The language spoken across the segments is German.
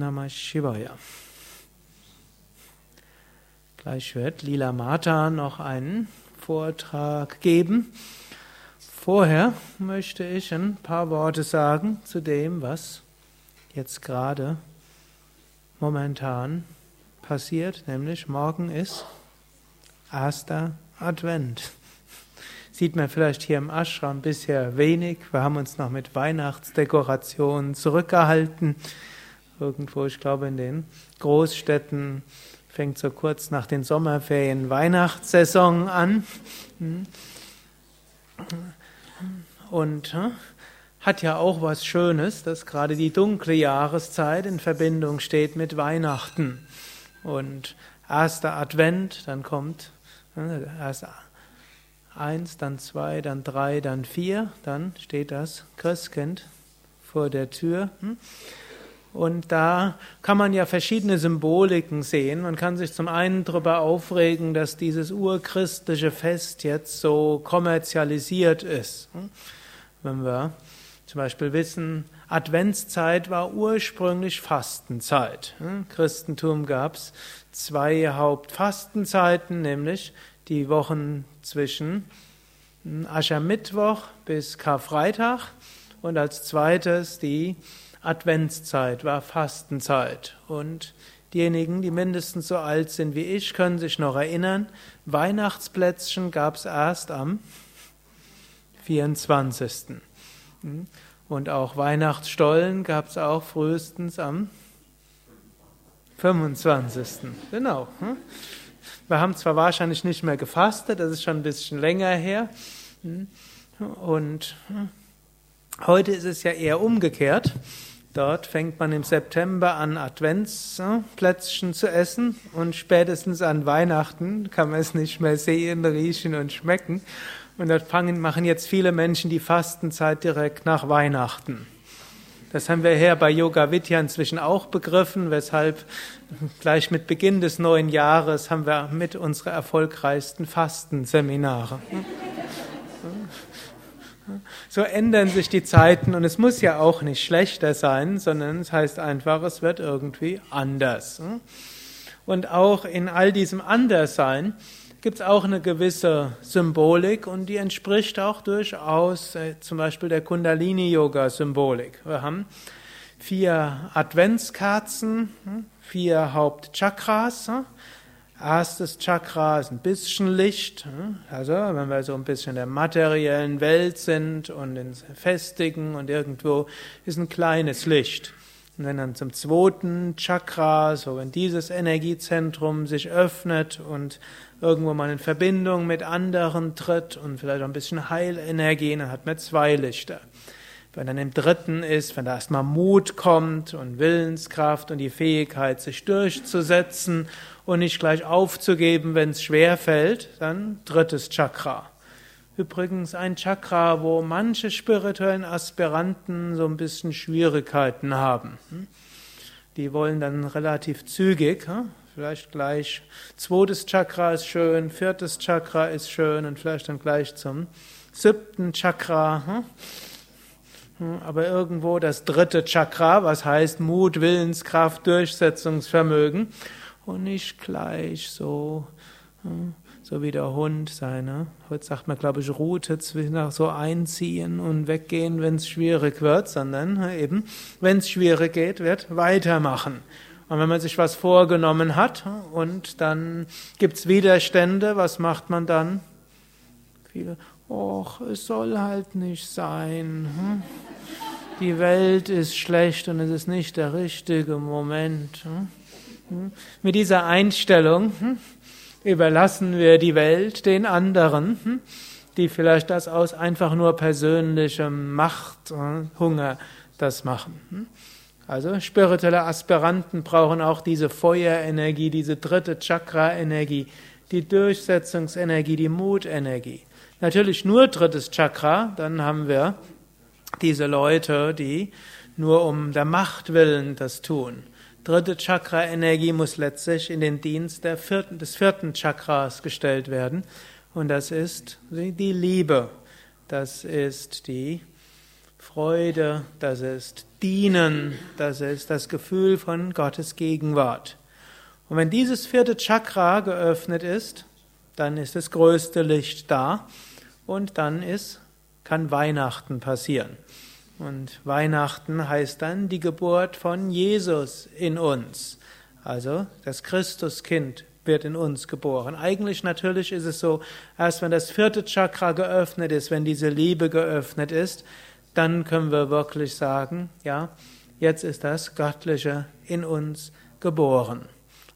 Namah Shivaya. Gleich wird Lila Mata noch einen Vortrag geben. Vorher möchte ich ein paar Worte sagen zu dem, was jetzt gerade momentan passiert, nämlich morgen ist erster Advent. Sieht man vielleicht hier im Ashram bisher wenig. Wir haben uns noch mit Weihnachtsdekorationen zurückgehalten. Irgendwo, ich glaube, in den Großstädten fängt so kurz nach den Sommerferien Weihnachtssaison an. Und hat ja auch was Schönes, dass gerade die dunkle Jahreszeit in Verbindung steht mit Weihnachten. Und erster Advent, dann kommt erst eins, dann zwei, dann drei, dann vier, dann steht das Christkind vor der Tür. Und da kann man ja verschiedene Symboliken sehen. Man kann sich zum einen darüber aufregen, dass dieses urchristliche Fest jetzt so kommerzialisiert ist. Wenn wir zum Beispiel wissen, Adventszeit war ursprünglich Fastenzeit. Christentum gab es zwei Hauptfastenzeiten, nämlich die Wochen zwischen Aschermittwoch bis Karfreitag und als zweites die Adventszeit war Fastenzeit. Und diejenigen, die mindestens so alt sind wie ich, können sich noch erinnern, Weihnachtsplätzchen gab es erst am 24. Und auch Weihnachtsstollen gab es auch frühestens am 25. Genau. Wir haben zwar wahrscheinlich nicht mehr gefastet, das ist schon ein bisschen länger her. Und heute ist es ja eher umgekehrt. Dort fängt man im September an, Adventsplätzchen zu essen und spätestens an Weihnachten kann man es nicht mehr sehen, riechen und schmecken. Und dort fangen, machen jetzt viele Menschen die Fastenzeit direkt nach Weihnachten. Das haben wir hier bei Yoga Vidya inzwischen auch begriffen, weshalb gleich mit Beginn des neuen Jahres haben wir mit unsere erfolgreichsten Fastenseminare. So ändern sich die Zeiten und es muss ja auch nicht schlechter sein, sondern es heißt einfach, es wird irgendwie anders. Und auch in all diesem Anderssein gibt es auch eine gewisse Symbolik und die entspricht auch durchaus äh, zum Beispiel der Kundalini-Yoga-Symbolik. Wir haben vier Adventskerzen, hm, vier Hauptchakras. Erstes Chakra ist ein bisschen Licht, hm. also wenn wir so ein bisschen in der materiellen Welt sind und in Festigen und irgendwo ist ein kleines Licht. Und wenn dann zum zweiten Chakra, so wenn dieses Energiezentrum sich öffnet und irgendwo mal in Verbindung mit anderen tritt und vielleicht auch ein bisschen Heilenergie, dann hat man zwei Lichter. Wenn dann im dritten ist, wenn da erstmal Mut kommt und Willenskraft und die Fähigkeit, sich durchzusetzen und nicht gleich aufzugeben, wenn es schwer fällt, dann drittes Chakra. Übrigens ein Chakra, wo manche spirituellen Aspiranten so ein bisschen Schwierigkeiten haben. Die wollen dann relativ zügig, vielleicht gleich zweites Chakra ist schön, viertes Chakra ist schön und vielleicht dann gleich zum siebten Chakra. Aber irgendwo das dritte Chakra, was heißt Mut, Willenskraft, Durchsetzungsvermögen und nicht gleich so so wie der Hund seine, heute sagt man, glaube ich, Route nach so einziehen und weggehen, wenn es schwierig wird, sondern eben, wenn es schwierig geht, wird weitermachen. Und wenn man sich was vorgenommen hat und dann gibt's Widerstände, was macht man dann? Viele, och, es soll halt nicht sein. Hm? Die Welt ist schlecht und es ist nicht der richtige Moment. Hm? Hm? Mit dieser Einstellung überlassen wir die Welt den anderen, hm, die vielleicht das aus einfach nur persönlichem Machthunger das machen. Hm. Also spirituelle Aspiranten brauchen auch diese Feuerenergie, diese dritte Chakra-Energie, die Durchsetzungsenergie, die Mutenergie. Natürlich nur drittes Chakra, dann haben wir diese Leute, die nur um der Macht willen das tun dritte Chakra-Energie muss letztlich in den Dienst vierten, des vierten Chakras gestellt werden. Und das ist die Liebe, das ist die Freude, das ist Dienen, das ist das Gefühl von Gottes Gegenwart. Und wenn dieses vierte Chakra geöffnet ist, dann ist das größte Licht da und dann ist, kann Weihnachten passieren. Und Weihnachten heißt dann die Geburt von Jesus in uns. Also das Christuskind wird in uns geboren. Eigentlich natürlich ist es so, erst wenn das vierte Chakra geöffnet ist, wenn diese Liebe geöffnet ist, dann können wir wirklich sagen, ja, jetzt ist das Göttliche in uns geboren.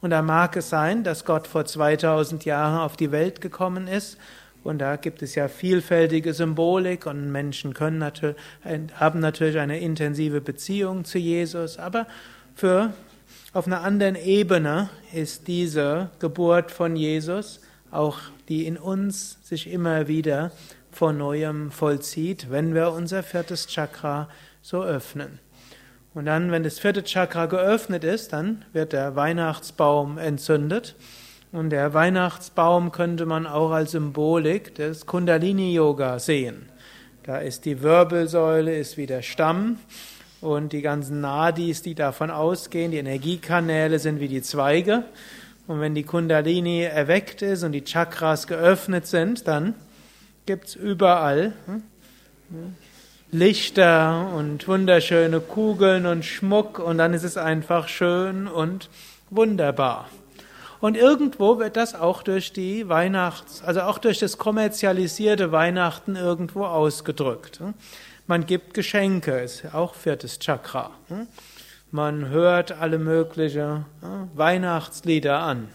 Und da mag es sein, dass Gott vor 2000 Jahren auf die Welt gekommen ist und da gibt es ja vielfältige Symbolik und Menschen können natürlich, haben natürlich eine intensive Beziehung zu Jesus, aber für, auf einer anderen Ebene ist diese Geburt von Jesus auch, die in uns sich immer wieder vor neuem vollzieht, wenn wir unser viertes Chakra so öffnen. Und dann, wenn das vierte Chakra geöffnet ist, dann wird der Weihnachtsbaum entzündet und der Weihnachtsbaum könnte man auch als Symbolik des Kundalini-Yoga sehen. Da ist die Wirbelsäule, ist wie der Stamm und die ganzen Nadis, die davon ausgehen, die Energiekanäle sind wie die Zweige. Und wenn die Kundalini erweckt ist und die Chakras geöffnet sind, dann gibt es überall hm, Lichter und wunderschöne Kugeln und Schmuck und dann ist es einfach schön und wunderbar. Und irgendwo wird das auch durch die Weihnachts, also auch durch das kommerzialisierte Weihnachten irgendwo ausgedrückt. Man gibt Geschenke, ist auch viertes Chakra. Man hört alle möglichen Weihnachtslieder an.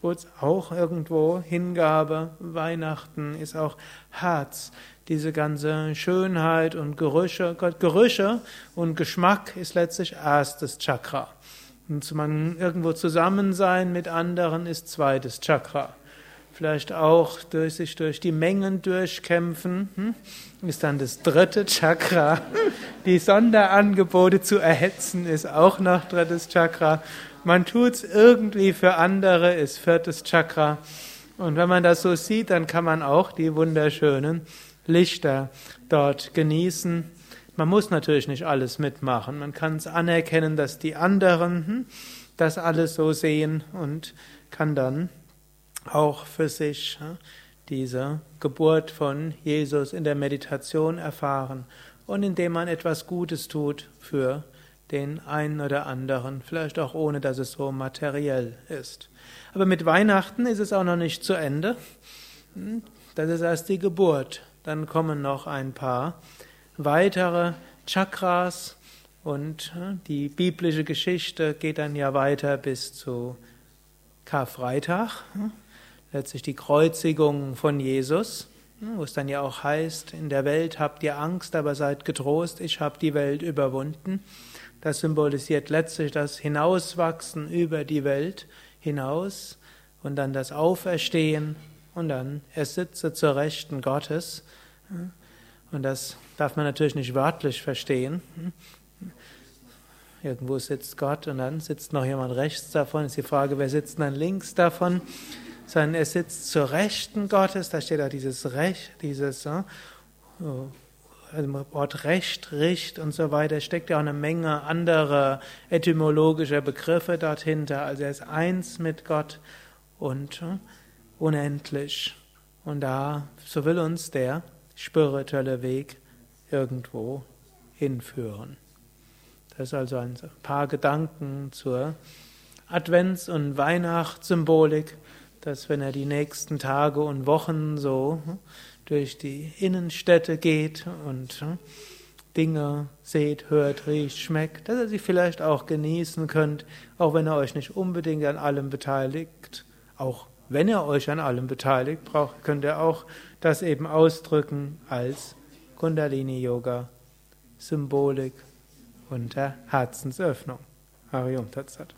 Wo es auch irgendwo Hingabe, Weihnachten ist auch Herz. Diese ganze Schönheit und Gerüche, Gerüche und Geschmack ist letztlich erstes Chakra. Und man irgendwo zusammen sein mit anderen ist zweites Chakra. Vielleicht auch durch sich durch die Mengen durchkämpfen, hm? ist dann das dritte Chakra. Die Sonderangebote zu erhetzen ist auch noch drittes Chakra. Man tut's irgendwie für andere ist viertes Chakra. Und wenn man das so sieht, dann kann man auch die wunderschönen Lichter dort genießen. Man muss natürlich nicht alles mitmachen. Man kann es anerkennen, dass die anderen hm, das alles so sehen und kann dann auch für sich diese Geburt von Jesus in der Meditation erfahren und indem man etwas Gutes tut für den einen oder anderen, vielleicht auch ohne dass es so materiell ist. Aber mit Weihnachten ist es auch noch nicht zu Ende. Hm, das ist erst die Geburt. Dann kommen noch ein paar weitere Chakras und äh, die biblische Geschichte geht dann ja weiter bis zu Karfreitag, hm, letztlich die Kreuzigung von Jesus, hm, wo es dann ja auch heißt, in der Welt habt ihr Angst, aber seid getrost, ich habe die Welt überwunden. Das symbolisiert letztlich das Hinauswachsen über die Welt hinaus und dann das Auferstehen und dann er sitze zur Rechten Gottes. Und das darf man natürlich nicht wörtlich verstehen. Irgendwo sitzt Gott und dann sitzt noch jemand rechts davon. Ist die Frage, wer sitzt dann links davon? Sondern er sitzt zur Rechten Gottes. Da steht auch dieses Recht, dieses äh, also Wort Recht, Richt und so weiter. Steckt ja auch eine Menge anderer etymologischer Begriffe dort hinter. Also er ist eins mit Gott und äh, unendlich. Und da, so will uns der spirituelle Weg irgendwo hinführen. Das ist also ein paar Gedanken zur Advents- und Weihnachtssymbolik, dass wenn er die nächsten Tage und Wochen so durch die Innenstädte geht und Dinge seht, hört, riecht, schmeckt, dass ihr sie vielleicht auch genießen könnt, auch wenn ihr euch nicht unbedingt an allem beteiligt, auch wenn ihr euch an allem beteiligt, braucht, könnt ihr auch das eben ausdrücken als Kundalini-Yoga, Symbolik und der Herzensöffnung. Harium Tatsat.